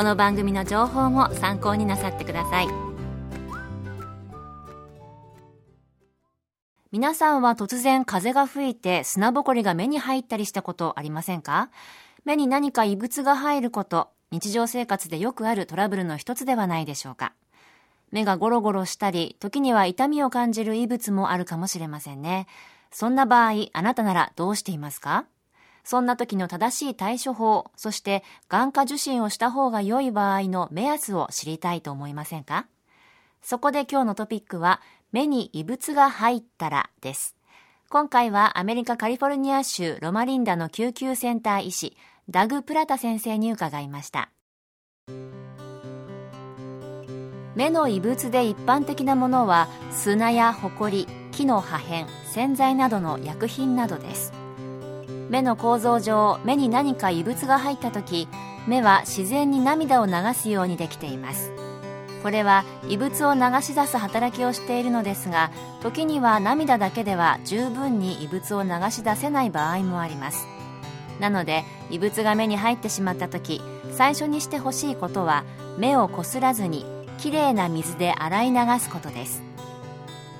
この番組の情報も参考になさってください。皆さんは突然風が吹いて砂ぼこりが目に入ったりしたことありませんか？目に何か異物が入ること日常生活でよくあるトラブルの一つではないでしょうか？目がゴロゴロしたり時には痛みを感じる異物もあるかもしれませんね。そんな場合あなたならどうしていますか？そんな時の正しい対処法、そして眼科受診をした方が良い場合の目安を知りたいと思いませんか？そこで今日のトピックは、目に異物が入ったらです。今回はアメリカカリフォルニア州ロマリンダの救急センター医師、ダグ・プラタ先生に伺いました。目の異物で一般的なものは砂やホコリ、木の破片、洗剤などの薬品などです。目の構造上目に何か異物が入った時目は自然に涙を流すようにできています。これは異物を流し出す働きをしているのですが時には涙だけでは十分に異物を流し出せない場合もあります。なので異物が目に入ってしまった時最初にしてほしいことは目をこすらずにきれいな水で洗い流すことです。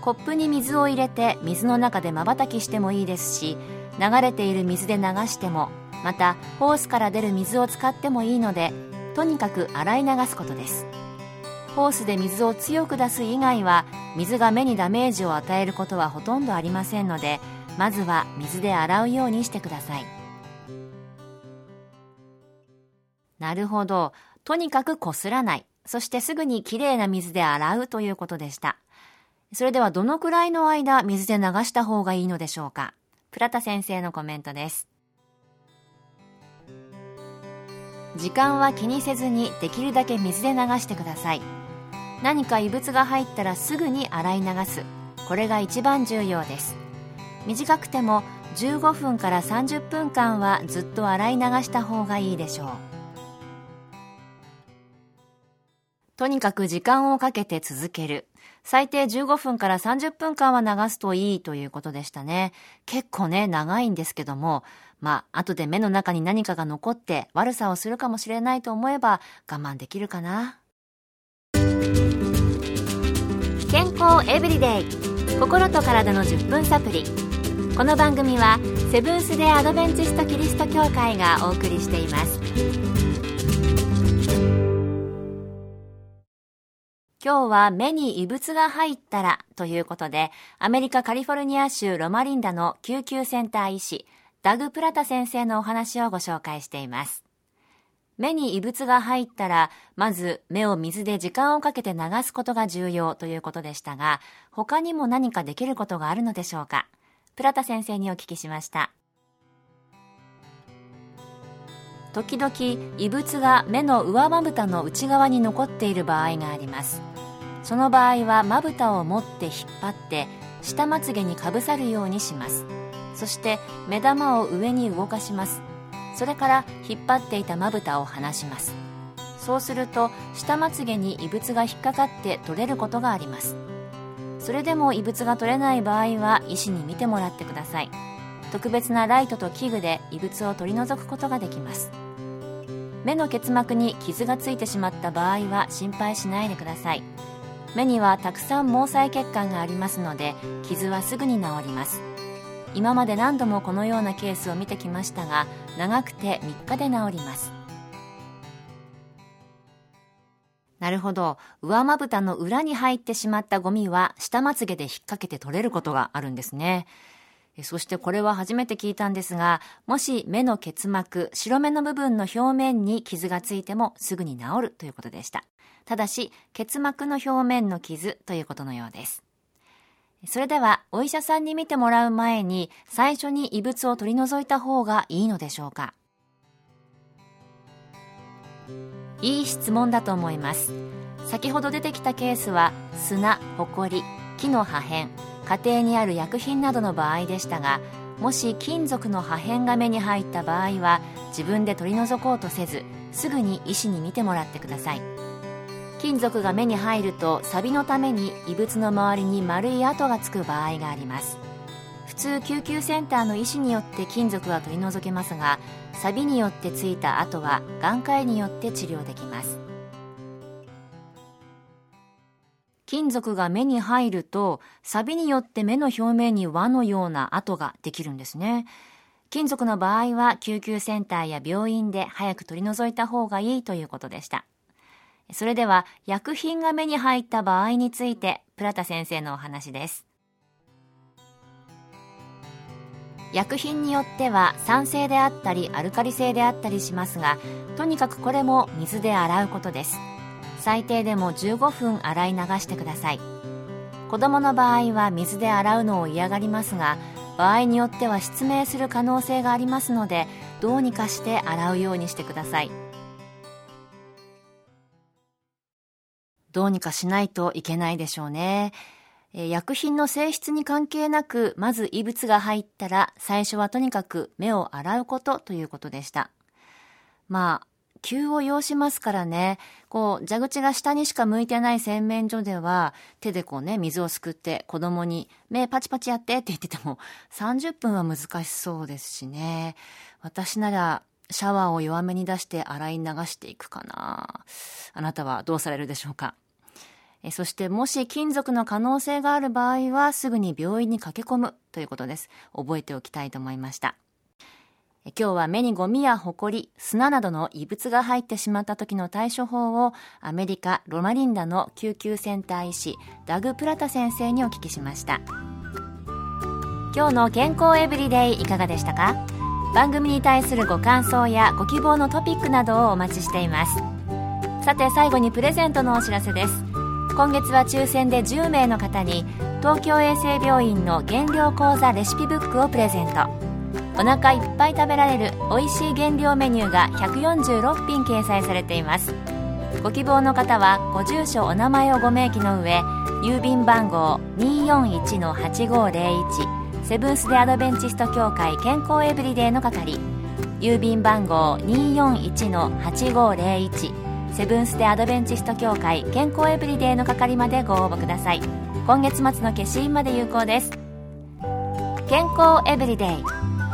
コップに水を入れて水の中でまばたきしてもいいですし流れている水で流してもまたホースから出る水を使ってもいいのでとにかく洗い流すことです。ホースで水を強く出す以外は水が目にダメージを与えることはほとんどありませんのでまずは水で洗うようにしてください。なるほど。とにかくこすらない。そしてすぐにきれいな水で洗うということでした。それではどのくらいの間水で流した方がいいのでしょうか？プラタ先生のコメントです。時間は気にせずにできるだけ水で流してください。何か異物が入ったらすぐに洗い流す。これが一番重要です。短くても15分から30分間はずっと洗い流した方がいいでしょう。とにかく時間をかけて続ける。最低15分から30分間は流すといいということでしたね。結構ね、長いんですけども、まあ、後で目の中に何かが残って悪さをするかもしれないと思えば我慢できるかな。健康エブリデイ。心と体の10分サプリ。この番組はセブンス・デ・アドベンチスト・キリスト教会がお送りしています。今日は目に異物が入ったらということで、アメリカカリフォルニア州ロマリンダの救急センター医師、ダグ・プラタ先生のお話をご紹介しています。目に異物が入ったら、まず目を水で時間をかけて流すことが重要ということでしたが、他にも何かできることがあるのでしょうか？プラタ先生にお聞きしました。時々異物が目の上まぶたの内側に残っている場合がありますその場合はまぶたを持って引っ張って下まつげにかぶさるようにします。そして目玉を上に動かします。それから引っ張っていたまぶたを離します。そうすると下まつげに異物が引っかかって取れることがあります。それでも異物が取れない場合は医師に見てもらってください。特別なライトと器具で異物を取り除くことができます。目の結膜に傷がついてしまった場合は心配しないでください。目にはたくさん毛細血管がありますので傷はすぐに治ります今まで何度もこのようなケースを見てきましたが長くて3日で治りますなるほど。上まぶたの裏に入ってしまったゴミは下まつげで引っ掛けて取れることがあるんですね。そしてこれは初めて聞いたんですが、もし目の結膜、白目の部分の表面に傷がついてもすぐに治るということでした。ただし、結膜の表面の傷ということのようです。それでは、お医者さんに見てもらう前に、最初に異物を取り除いた方がいいのでしょうかいい質問だと思います。先ほど出てきたケースは、砂、ホコリ、木の破片、家庭にある薬品などの場合でしたがもし金属の破片が目に入った場合は自分で取り除こうとせずすぐに医師に見てもらってください。金属が目に入ると錆のために異物の周りに丸い跡がつく場合があります。普通救急センターの医師によって金属は取り除けますが錆によってついた跡は眼科医によって治療できます。金属が目に入ると、錆によって目の表面に輪のような跡ができるんですね。金属の場合は救急センターや病院で早く取り除いた方がいいということでした。それでは薬品が目に入った場合について、プラタ先生のお話です。薬品によっては酸性であったりアルカリ性であったりしますが、とにかくこれも水で洗うことです。最低でも15分洗い流してください。子供の場合は水で洗うのを嫌がりますが場合によっては失明する可能性がありますのでどうにかして洗うようにしてください。どうにかしないといけないでしょうね。薬品の性質に関係なくまず異物が入ったら最初はとにかく目を洗うことということでした。まあ急を要しますからね、こう、蛇口が下にしか向いてない洗面所では、手でこうね、水をすくって子供に、目パチパチやってって言ってても、30分は難しそうですしね。私なら、シャワーを弱めに出して洗い流していくかな。あなたはどうされるでしょうか？えそしてもし金属の可能性がある場合はすぐに病院に駆け込むということです。覚えておきたいと思いました。今日は目にゴミやホコリ、砂などの異物が入ってしまった時の対処法をアメリカ・ロマリンダの救急センター医師ダグ・プラタ先生にお聞きしました。今日の健康エブリデイいかがでしたか？番組に対するご感想やご希望のトピックなどをお待ちしています。さて最後にプレゼントのお知らせです。今月は抽選で10名の方に東京衛生病院の減量講座レシピブックをプレゼント。お腹いっぱい食べられる美味しい原料メニューが146品掲載されています。ご希望の方はご住所お名前をご明記の上郵便番号241-8501セブンス・デ・アドベンチスト協会健康エブリデイの係郵便番号241-8501セブンス・デ・アドベンチスト協会健康エブリデイの係までご応募ください。今月末の消印まで有効です。健康エブリデイ。